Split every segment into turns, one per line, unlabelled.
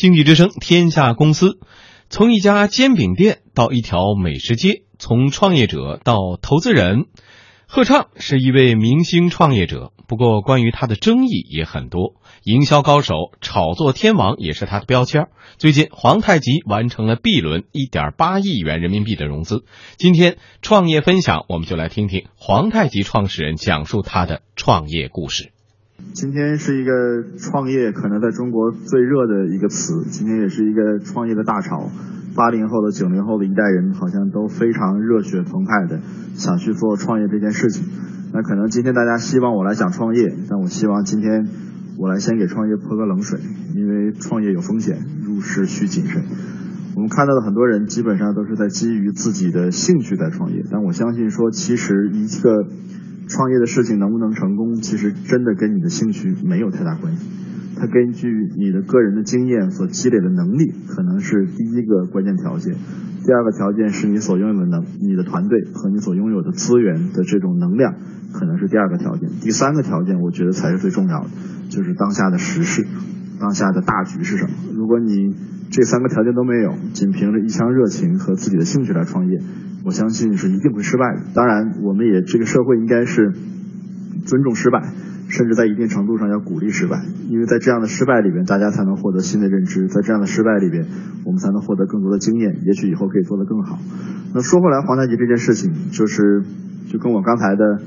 经济之声天下公司，从一家煎饼店到一条美食街，从创业者到投资人，贺畅是一位明星创业者。不过，关于他的争议也很多，营销高手、炒作天王也是他的标签。最近，皇太极完成了 B 轮一点八亿元人民币的融资。今天创业分享，我们就来听听皇太极创始人讲述他的创业故事。
今天是一个创业可能在中国最热的一个词，今天也是一个创业的大潮。八零后的、九零后的一代人好像都非常热血澎湃的想去做创业这件事情。那可能今天大家希望我来讲创业，但我希望今天我来先给创业泼个冷水，因为创业有风险，入市需谨慎。我们看到的很多人基本上都是在基于自己的兴趣在创业，但我相信说，其实一个。创业的事情能不能成功，其实真的跟你的兴趣没有太大关系。它根据你的个人的经验所积累的能力，可能是第一个关键条件。第二个条件是你所拥有的能，你的团队和你所拥有的资源的这种能量，可能是第二个条件。第三个条件，我觉得才是最重要的，就是当下的时事，当下的大局是什么。如果你这三个条件都没有，仅凭着一腔热情和自己的兴趣来创业。我相信是一定会失败的。当然，我们也这个社会应该是尊重失败，甚至在一定程度上要鼓励失败，因为在这样的失败里边，大家才能获得新的认知；在这样的失败里边，我们才能获得更多的经验，也许以后可以做得更好。那说回来，黄太极这件事情，就是就跟我刚才的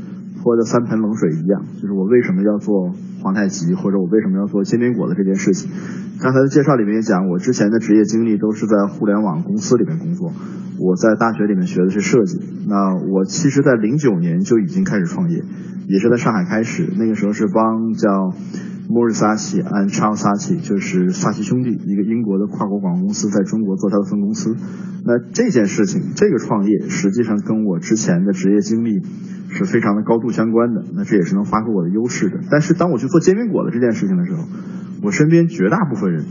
泼的三盆冷水一样，就是我为什么要做皇太极，或者我为什么要做煎饼果子这件事情。刚才的介绍里面也讲，我之前的职业经历都是在互联网公司里面工作。我在大学里面学的是设计。那我其实，在零九年就已经开始创业，也是在上海开始。那个时候是帮叫莫瑞萨奇 and Charles Saatchi，就是萨奇兄弟，一个英国的跨国广告公司，在中国做它的分公司。那这件事情，这个创业实际上跟我之前的职业经历是非常的高度相关的。那这也是能发挥我的优势的。但是当我去做煎饼果子这件事情的时候，我身边绝大部分人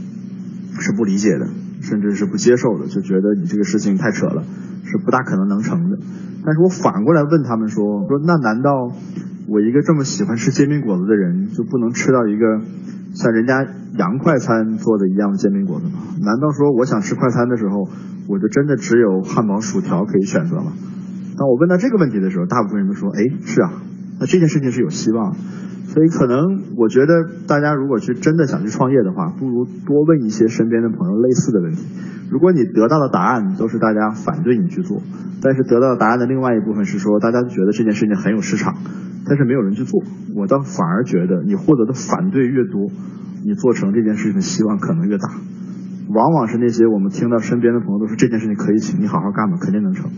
是不理解的，甚至是不接受的，就觉得你这个事情太扯了，是不大可能能成的。但是我反过来问他们说，说那难道我一个这么喜欢吃煎饼果子的人，就不能吃到一个像人家洋快餐做的一样煎饼果子吗？难道说我想吃快餐的时候，我就真的只有汉堡、薯条可以选择吗？当我问到这个问题的时候，大部分人都说，哎，是啊，那这件事情是有希望。所以可能我觉得大家如果去真的想去创业的话，不如多问一些身边的朋友类似的问题。如果你得到的答案都是大家反对你去做，但是得到的答案的另外一部分是说大家觉得这件事情很有市场，但是没有人去做，我倒反而觉得你获得的反对越多，你做成这件事情的希望可能越大。往往是那些我们听到身边的朋友都说这件事情可以行，你好好干吧，肯定能成。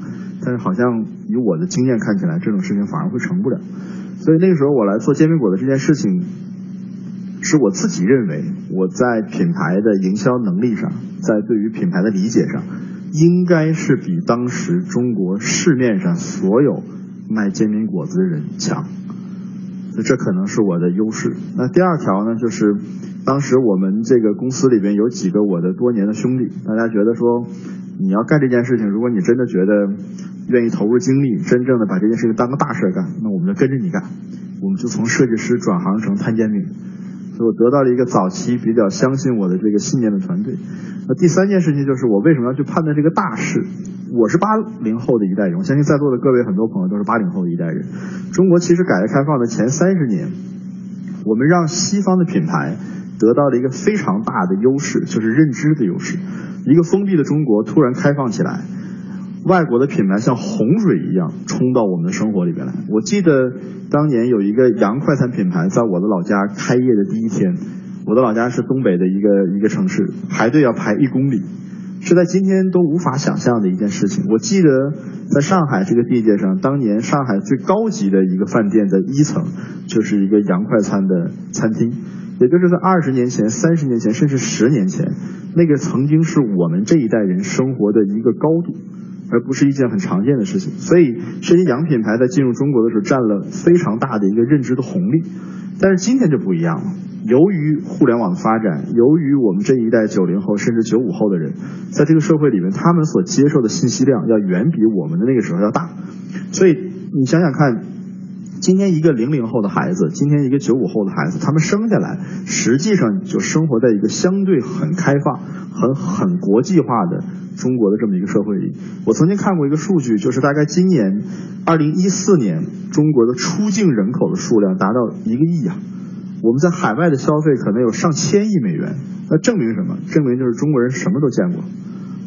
但是好像以我的经验看起来，这种事情反而会成不了。所以那个时候我来做煎饼果子这件事情，是我自己认为我在品牌的营销能力上，在对于品牌的理解上，应该是比当时中国市面上所有卖煎饼果子的人强。所以这可能是我的优势。那第二条呢，就是当时我们这个公司里边有几个我的多年的兄弟，大家觉得说你要干这件事情，如果你真的觉得。愿意投入精力，真正的把这件事情当个大事干，那我们就跟着你干，我们就从设计师转行成摊煎饼，所以我得到了一个早期比较相信我的这个信念的团队。那第三件事情就是我为什么要去判断这个大事？我是八零后的一代人，我相信在座的各位很多朋友都是八零后的一代人。中国其实改革开放的前三十年，我们让西方的品牌得到了一个非常大的优势，就是认知的优势。一个封闭的中国突然开放起来。外国的品牌像洪水一样冲到我们的生活里边来。我记得当年有一个洋快餐品牌在我的老家开业的第一天，我的老家是东北的一个一个城市，排队要排一公里，是在今天都无法想象的一件事情。我记得在上海这个地界上，当年上海最高级的一个饭店的一层就是一个洋快餐的餐厅，也就是在二十年前、三十年前，甚至十年前，那个曾经是我们这一代人生活的一个高度。而不是一件很常见的事情，所以这些洋品牌在进入中国的时候占了非常大的一个认知的红利。但是今天就不一样了，由于互联网的发展，由于我们这一代九零后甚至九五后的人，在这个社会里面，他们所接受的信息量要远比我们的那个时候要大。所以你想想看，今天一个零零后的孩子，今天一个九五后的孩子，他们生下来实际上就生活在一个相对很开放、很很国际化的中国的这么一个社会里。我曾经看过一个数据，就是大概今年二零一四年中国的出境人口的数量达到一个亿啊，我们在海外的消费可能有上千亿美元，那证明什么？证明就是中国人什么都见过。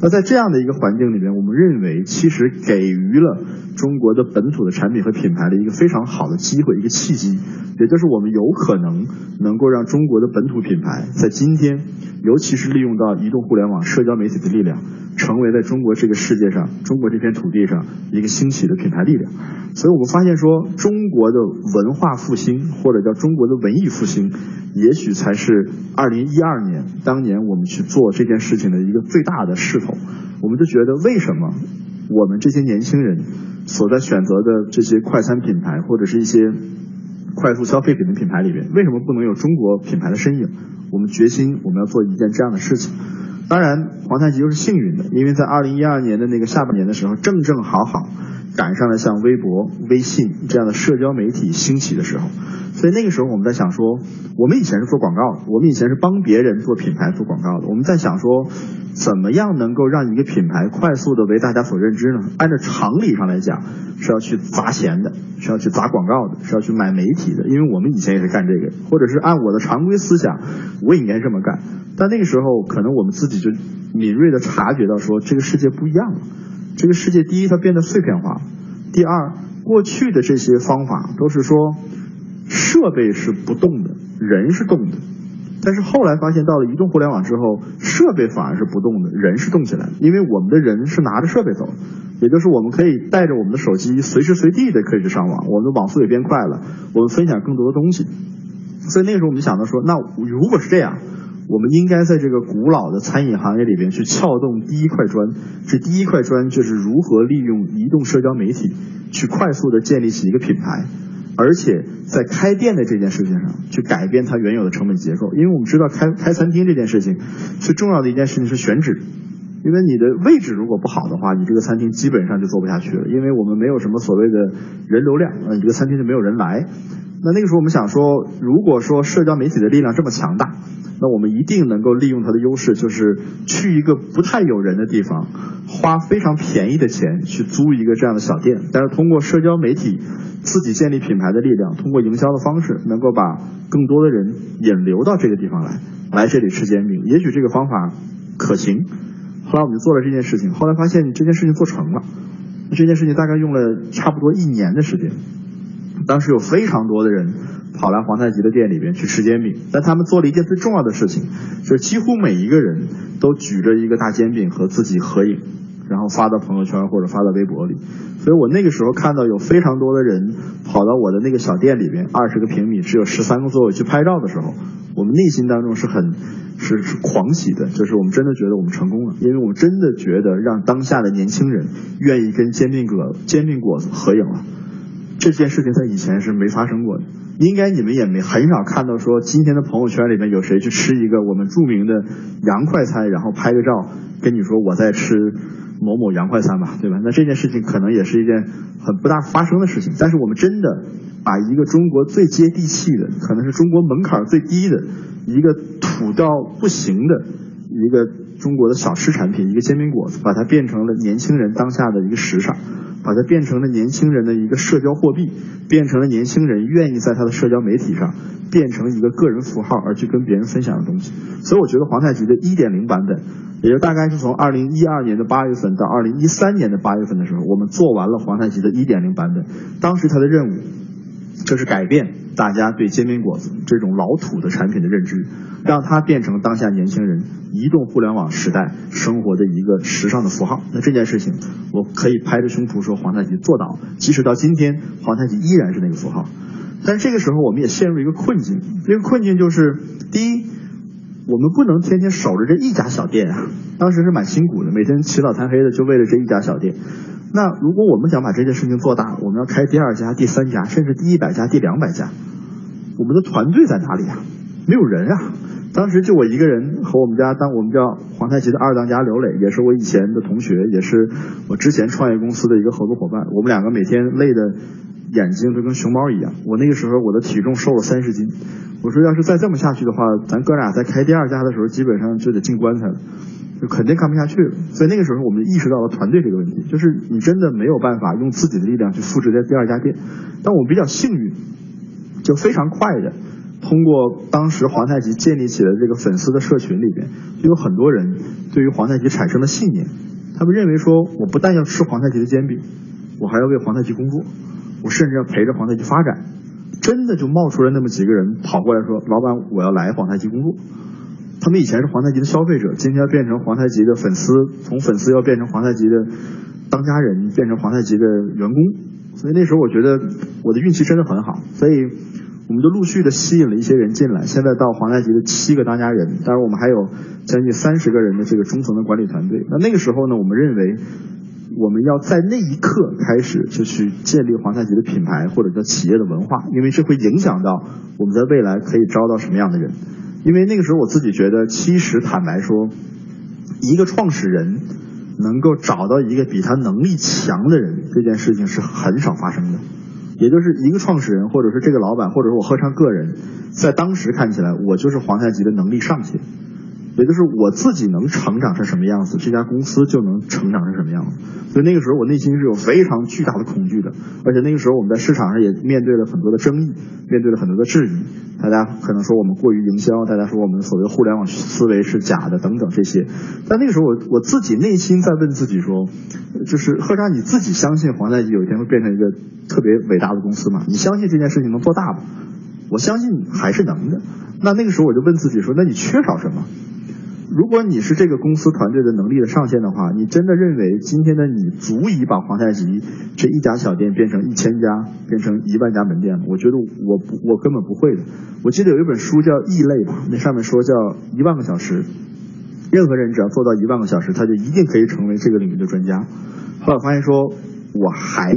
那在这样的一个环境里面，我们认为其实给予了中国的本土的产品和品牌的一个非常好的机会，一个契机，也就是我们有可能能够让中国的本土品牌在今天，尤其是利用到移动互联网、社交媒体的力量，成为在中国这个世界上、中国这片土地上一个兴起的品牌力量。所以我们发现说，中国的文化复兴或者叫中国的文艺复兴。也许才是二零一二年当年我们去做这件事情的一个最大的势头。我们就觉得，为什么我们这些年轻人所在选择的这些快餐品牌或者是一些快速消费品的品牌里面，为什么不能有中国品牌的身影？我们决心我们要做一件这样的事情。当然，皇太极又是幸运的，因为在二零一二年的那个下半年的时候，正正好好赶上了像微博、微信这样的社交媒体兴起的时候。所以那个时候我们在想说，我们以前是做广告的，我们以前是帮别人做品牌做广告的。我们在想说，怎么样能够让一个品牌快速的为大家所认知呢？按照常理上来讲，是要去砸钱的，是要去砸广告的，是要去买媒体的。因为我们以前也是干这个，或者是按我的常规思想，我也应该这么干。但那个时候，可能我们自己就敏锐的察觉到说，这个世界不一样了。这个世界，第一，它变得碎片化；第二，过去的这些方法都是说。设备是不动的，人是动的。但是后来发现，到了移动互联网之后，设备反而是不动的，人是动起来因为我们的人是拿着设备走，也就是我们可以带着我们的手机，随时随地的可以去上网。我们的网速也变快了，我们分享更多的东西。所以那个时候我们就想到说，那如果是这样，我们应该在这个古老的餐饮行业里边去撬动第一块砖。这第一块砖就是如何利用移动社交媒体去快速的建立起一个品牌。而且在开店的这件事情上，去改变它原有的成本结构，因为我们知道开开餐厅这件事情最重要的一件事情是选址，因为你的位置如果不好的话，你这个餐厅基本上就做不下去了，因为我们没有什么所谓的人流量，那，你这个餐厅就没有人来。那那个时候我们想说，如果说社交媒体的力量这么强大，那我们一定能够利用它的优势，就是去一个不太有人的地方，花非常便宜的钱去租一个这样的小店，但是通过社交媒体自己建立品牌的力量，通过营销的方式，能够把更多的人引流到这个地方来，来这里吃煎饼。也许这个方法可行。后来我们就做了这件事情，后来发现这件事情做成了，这件事情大概用了差不多一年的时间。当时有非常多的人跑来皇太极的店里边去吃煎饼，但他们做了一件最重要的事情，就是几乎每一个人都举着一个大煎饼和自己合影，然后发到朋友圈或者发到微博里。所以我那个时候看到有非常多的人跑到我的那个小店里边，二十个平米只有十三个座位去拍照的时候，我们内心当中是很是是狂喜的，就是我们真的觉得我们成功了，因为我们真的觉得让当下的年轻人愿意跟煎饼果煎饼果子合影了。这件事情在以前是没发生过的，应该你们也没很少看到说今天的朋友圈里面有谁去吃一个我们著名的洋快餐，然后拍个照跟你说我在吃某某洋快餐吧，对吧？那这件事情可能也是一件很不大发生的事情。但是我们真的把一个中国最接地气的，可能是中国门槛最低的一个土到不行的一个中国的小吃产品，一个煎饼果子，把它变成了年轻人当下的一个时尚。把它变成了年轻人的一个社交货币，变成了年轻人愿意在他的社交媒体上变成一个个人符号而去跟别人分享的东西。所以我觉得皇太极的一点零版本，也就大概是从二零一二年的八月份到二零一三年的八月份的时候，我们做完了皇太极的一点零版本。当时他的任务就是改变大家对煎饼果子这种老土的产品的认知，让它变成当下年轻人。移动互联网时代生活的一个时尚的符号，那这件事情我可以拍着胸脯说皇太极做到，即使到今天皇太极依然是那个符号。但这个时候我们也陷入一个困境，这个困境就是第一，我们不能天天守着这一家小店啊，当时是蛮辛苦的，每天起早贪黑的就为了这一家小店。那如果我们想把这件事情做大，我们要开第二家、第三家，甚至第一百家、第两百家，我们的团队在哪里啊？没有人啊。当时就我一个人和我们家当我们叫皇太极的二当家刘磊，也是我以前的同学，也是我之前创业公司的一个合作伙伴。我们两个每天累的眼睛都跟熊猫一样。我那个时候我的体重瘦了三十斤，我说要是再这么下去的话，咱哥俩在开第二家的时候基本上就得进棺材了，就肯定看不下去了。所以那个时候我们意识到了团队这个问题，就是你真的没有办法用自己的力量去复制在第二家店。但我们比较幸运，就非常快的通过当时皇太极建立起来的这个粉丝的社群里边，就有很多人对于皇太极产生了信念。他们认为说，我不但要吃皇太极的煎饼，我还要为皇太极工作，我甚至要陪着皇太极发展。真的就冒出来那么几个人跑过来说：“老板，我要来皇太极工作。”他们以前是皇太极的消费者，今天要变成皇太极的粉丝，从粉丝要变成皇太极的当家人，变成皇太极的员工。所以那时候我觉得我的运气真的很好，所以我们就陆续的吸引了一些人进来。现在到皇太极的七个当家人，当然我们还有将近三十个人的这个中层的管理团队。那那个时候呢，我们认为。我们要在那一刻开始就去建立皇太极的品牌或者叫企业的文化，因为这会影响到我们在未来可以招到什么样的人。因为那个时候我自己觉得，其实坦白说，一个创始人能够找到一个比他能力强的人，这件事情是很少发生的。也就是一个创始人，或者是这个老板，或者是我合唱个人，在当时看起来，我就是皇太极的能力上限。也就是我自己能成长成什么样子，这家公司就能成长成什么样子。所以那个时候我内心是有非常巨大的恐惧的，而且那个时候我们在市场上也面对了很多的争议，面对了很多的质疑。大家可能说我们过于营销，大家说我们所谓互联网思维是假的等等这些。但那个时候我我自己内心在问自己说，就是贺章你自己相信黄太极有一天会变成一个特别伟大的公司吗？你相信这件事情能做大吗？我相信还是能的。那那个时候我就问自己说，那你缺少什么？如果你是这个公司团队的能力的上限的话，你真的认为今天的你足以把皇太极这一家小店变成一千家，变成一万家门店吗？我觉得我不，我根本不会的。我记得有一本书叫《异类》吧，那上面说叫一万个小时，任何人只要做到一万个小时，他就一定可以成为这个领域的专家。后来发现说我还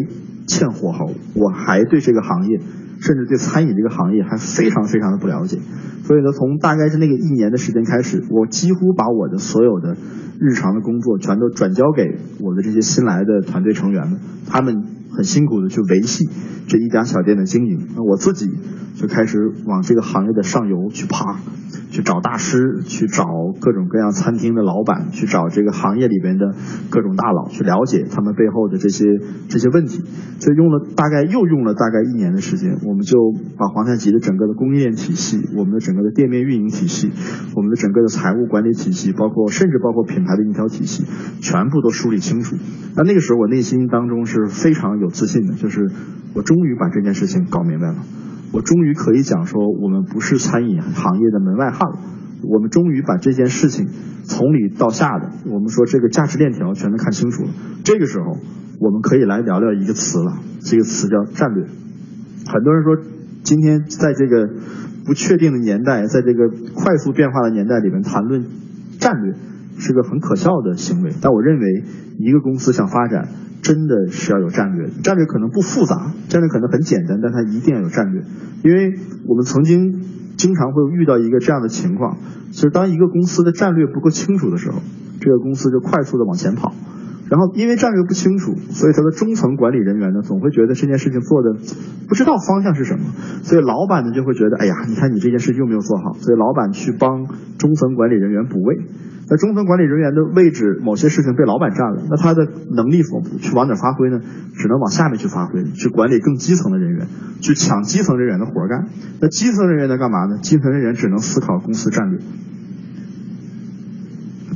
欠火候，我还对这个行业。甚至对餐饮这个行业还非常非常的不了解，所以呢，从大概是那个一年的时间开始，我几乎把我的所有的日常的工作全都转交给我的这些新来的团队成员们，他们很辛苦的去维系这一家小店的经营，那我自己就开始往这个行业的上游去爬。去找大师，去找各种各样餐厅的老板，去找这个行业里边的各种大佬，去了解他们背后的这些这些问题。所以用了大概又用了大概一年的时间，我们就把皇太极的整个的供应链体系、我们的整个的店面运营体系、我们的整个的财务管理体系，包括甚至包括品牌的营销体系，全部都梳理清楚。那那个时候我内心当中是非常有自信的，就是我终于把这件事情搞明白了。我终于可以讲说，我们不是餐饮行业的门外汉了。我们终于把这件事情从里到下的，我们说这个价值链条全都看清楚了。这个时候，我们可以来聊聊一个词了，这个词叫战略。很多人说，今天在这个不确定的年代，在这个快速变化的年代里面谈论战略，是个很可笑的行为。但我认为，一个公司想发展。真的是要有战略，战略可能不复杂，战略可能很简单，但它一定要有战略。因为我们曾经经常会遇到一个这样的情况，就是当一个公司的战略不够清楚的时候，这个公司就快速的往前跑。然后因为战略不清楚，所以他的中层管理人员呢，总会觉得这件事情做的不知道方向是什么，所以老板呢就会觉得，哎呀，你看你这件事又没有做好，所以老板去帮中层管理人员补位。那中层管理人员的位置，某些事情被老板占了，那他的能力否去往哪发挥呢？只能往下面去发挥，去管理更基层的人员，去抢基层人员的活干。那基层人员在干嘛呢？基层人员只能思考公司战略。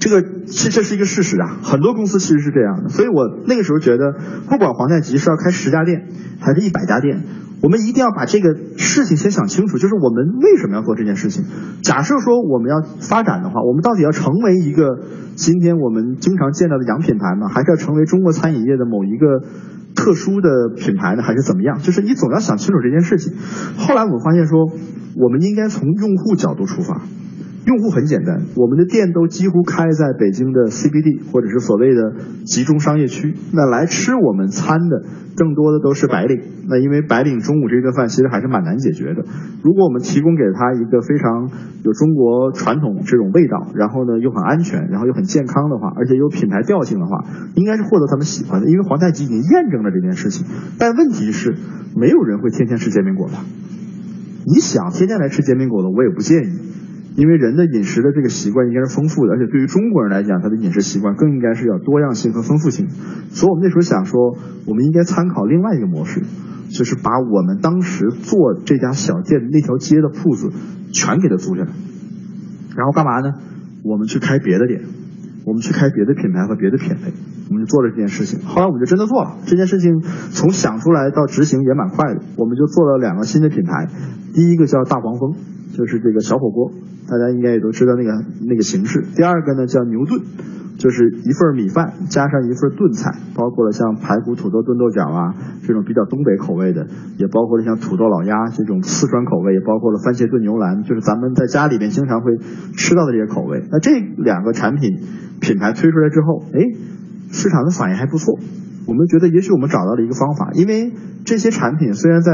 这个这这是一个事实啊，很多公司其实是这样的。所以我那个时候觉得，不管皇太极是要开十家店，还是一百家店。我们一定要把这个事情先想清楚，就是我们为什么要做这件事情。假设说我们要发展的话，我们到底要成为一个今天我们经常见到的洋品牌呢，还是要成为中国餐饮业的某一个特殊的品牌呢，还是怎么样？就是你总要想清楚这件事情。后来我发现说，我们应该从用户角度出发。用户很简单，我们的店都几乎开在北京的 CBD 或者是所谓的集中商业区。那来吃我们餐的更多的都是白领。那因为白领中午这顿饭其实还是蛮难解决的。如果我们提供给他一个非常有中国传统这种味道，然后呢又很安全，然后又很健康的话，而且有品牌调性的话，应该是获得他们喜欢的。因为皇太极已经验证了这件事情。但问题是，没有人会天天吃煎饼果子。你想天天来吃煎饼果子，我也不建议。因为人的饮食的这个习惯应该是丰富的，而且对于中国人来讲，他的饮食习惯更应该是要多样性和丰富性。所以我们那时候想说，我们应该参考另外一个模式，就是把我们当时做这家小店那条街的铺子全给它租下来，然后干嘛呢？我们去开别的店，我们去开别的品牌和别的品类，我们就做了这件事情。后来我们就真的做了这件事情，从想出来到执行也蛮快的。我们就做了两个新的品牌，第一个叫大黄蜂，就是这个小火锅。大家应该也都知道那个那个形式。第二个呢叫牛炖，就是一份米饭加上一份炖菜，包括了像排骨、土豆炖豆角啊这种比较东北口味的，也包括了像土豆老鸭这种四川口味，也包括了番茄炖牛腩，就是咱们在家里边经常会吃到的这些口味。那这两个产品品牌推出来之后，哎，市场的反应还不错。我们觉得也许我们找到了一个方法，因为这些产品虽然在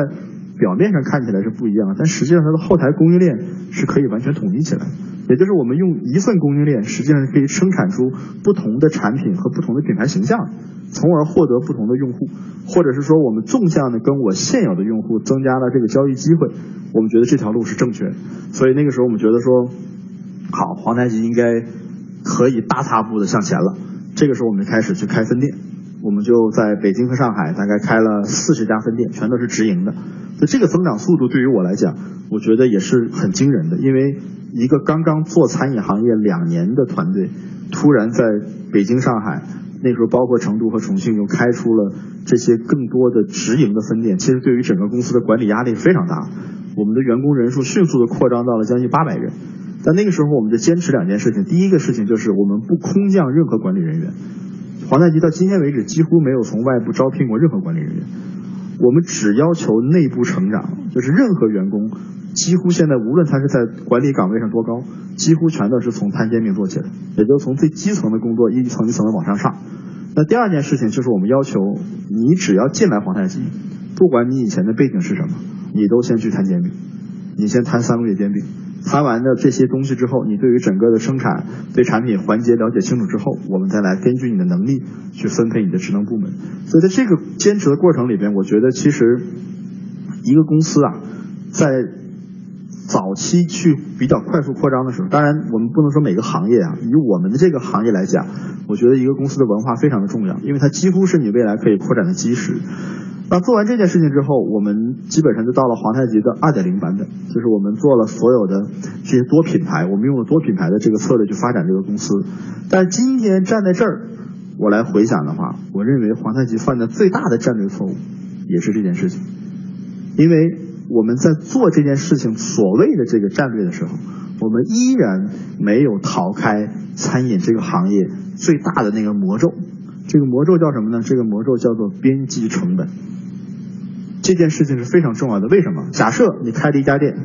表面上看起来是不一样，但实际上它的后台供应链是可以完全统一起来。也就是我们用一份供应链，实际上可以生产出不同的产品和不同的品牌形象，从而获得不同的用户，或者是说我们纵向的跟我现有的用户增加了这个交易机会。我们觉得这条路是正确的，所以那个时候我们觉得说，好，皇太极应该可以大踏步的向前了。这个时候我们就开始去开分店。我们就在北京和上海大概开了四十家分店，全都是直营的。就这个增长速度对于我来讲，我觉得也是很惊人的。因为一个刚刚做餐饮行业两年的团队，突然在北京、上海，那时候包括成都和重庆又开出了这些更多的直营的分店，其实对于整个公司的管理压力非常大。我们的员工人数迅速的扩张到了将近八百人。但那个时候，我们就坚持两件事情。第一个事情就是我们不空降任何管理人员。皇太极到今天为止几乎没有从外部招聘过任何管理人员，我们只要求内部成长，就是任何员工几乎现在无论他是在管理岗位上多高，几乎全都是从摊煎饼做起来，也就是从最基层的工作一层一层的往上上。那第二件事情就是我们要求你只要进来皇太极，不管你以前的背景是什么，你都先去摊煎饼，你先摊三个月煎饼。谈完的这些东西之后，你对于整个的生产、对产品环节了解清楚之后，我们再来根据你的能力去分配你的职能部门。所以在这个坚持的过程里边，我觉得其实一个公司啊，在早期去比较快速扩张的时候，当然我们不能说每个行业啊，以我们的这个行业来讲，我觉得一个公司的文化非常的重要，因为它几乎是你未来可以扩展的基石。那做完这件事情之后，我们基本上就到了皇太极的二点零版本，就是我们做了所有的这些多品牌，我们用了多品牌的这个策略去发展这个公司。但今天站在这儿，我来回想的话，我认为皇太极犯的最大的战略错误也是这件事情，因为我们在做这件事情所谓的这个战略的时候，我们依然没有逃开餐饮这个行业最大的那个魔咒。这个魔咒叫什么呢？这个魔咒叫做边际成本。这件事情是非常重要的。为什么？假设你开了一家店，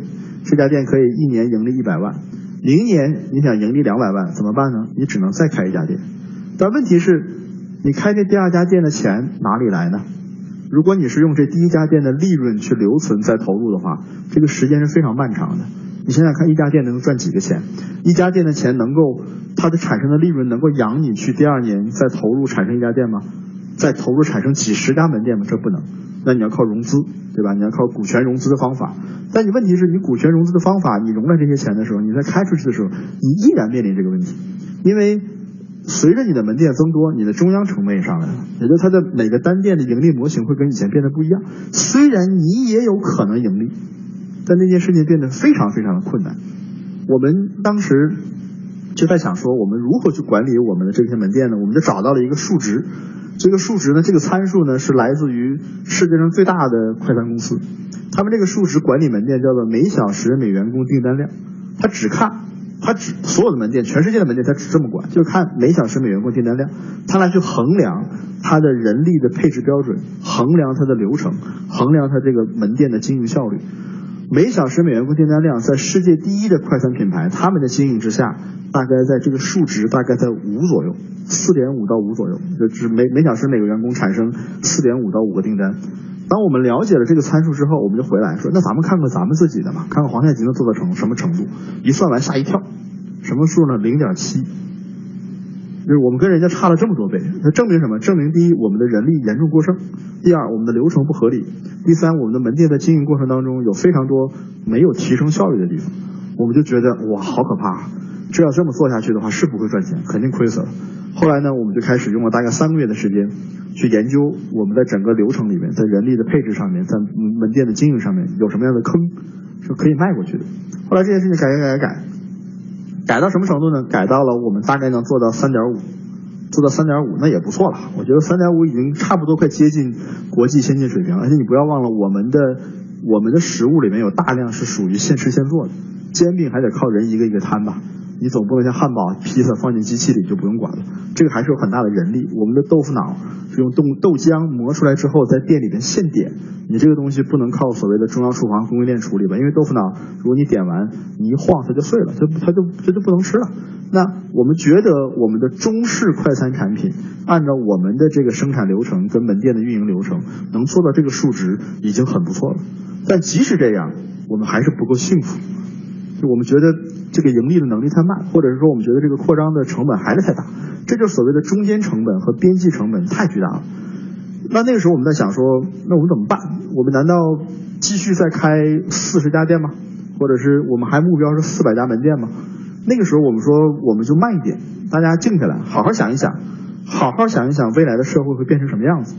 这家店可以一年盈利一百万，明年你想盈利两百万，怎么办呢？你只能再开一家店。但问题是，你开这第二家店的钱哪里来呢？如果你是用这第一家店的利润去留存再投入的话，这个时间是非常漫长的。你想想看，一家店能赚几个钱？一家店的钱能够它的产生的利润能够养你去第二年再投入产生一家店吗？再投入产生几十家门店吗？这不能。那你要靠融资，对吧？你要靠股权融资的方法。但你问题是你股权融资的方法，你融了这些钱的时候，你在开出去的时候，你依然面临这个问题。因为随着你的门店增多，你的中央成本也上来了，也就它的每个单店的盈利模型会跟以前变得不一样。虽然你也有可能盈利，但那件事情变得非常非常的困难。我们当时就在想说，我们如何去管理我们的这些门店呢？我们就找到了一个数值。这个数值呢，这个参数呢，是来自于世界上最大的快餐公司，他们这个数值管理门店叫做每小时每员工订单量，他只看，他只所有的门店，全世界的门店他只这么管，就看每小时每员工订单量，他来去衡量他的人力的配置标准，衡量他的流程，衡量他这个门店的经营效率。每小时每员工订单量在世界第一的快餐品牌，他们的经营之下，大概在这个数值大概在五左右，四点五到五左右，就是每每小时每个员工产生四点五到五个订单。当我们了解了这个参数之后，我们就回来说，那咱们看看咱们自己的嘛，看看皇太极能做到成什么程度。一算完吓一跳，什么数呢？零点七，就是我们跟人家差了这么多倍。那证明什么？证明第一，我们的人力严重过剩；第二，我们的流程不合理；第三，我们的门店在经营过程当中有非常多没有提升效率的地方。我们就觉得哇，好可怕！这要这么做下去的话，是不会赚钱，肯定亏死了。后来呢，我们就开始用了大概三个月的时间，去研究我们在整个流程里面，在人力的配置上面，在门店的经营上面有什么样的坑是可以迈过去的。后来这件事情改改改改，改改到什么程度呢？改到了我们大概能做到三点五，做到三点五那也不错了。我觉得三点五已经差不多快接近国际先进水平了。而且你不要忘了，我们的我们的食物里面有大量是属于现吃现做的，煎饼还得靠人一个一个摊吧。你总不能像汉堡、披萨放进机器里就不用管了，这个还是有很大的人力。我们的豆腐脑是用豆豆浆磨出来之后在店里边现点，你这个东西不能靠所谓的中央厨房供应链处理吧？因为豆腐脑如果你点完你一晃它就碎了，它它就它就不能吃了。那我们觉得我们的中式快餐产品按照我们的这个生产流程跟门店的运营流程能做到这个数值已经很不错了，但即使这样，我们还是不够幸福。我们觉得这个盈利的能力太慢，或者是说我们觉得这个扩张的成本还是太大，这就是所谓的中间成本和边际成本太巨大了。那那个时候我们在想说，那我们怎么办？我们难道继续再开四十家店吗？或者是我们还目标是四百家门店吗？那个时候我们说，我们就慢一点，大家静下来，好好想一想，好好想一想未来的社会会变成什么样子。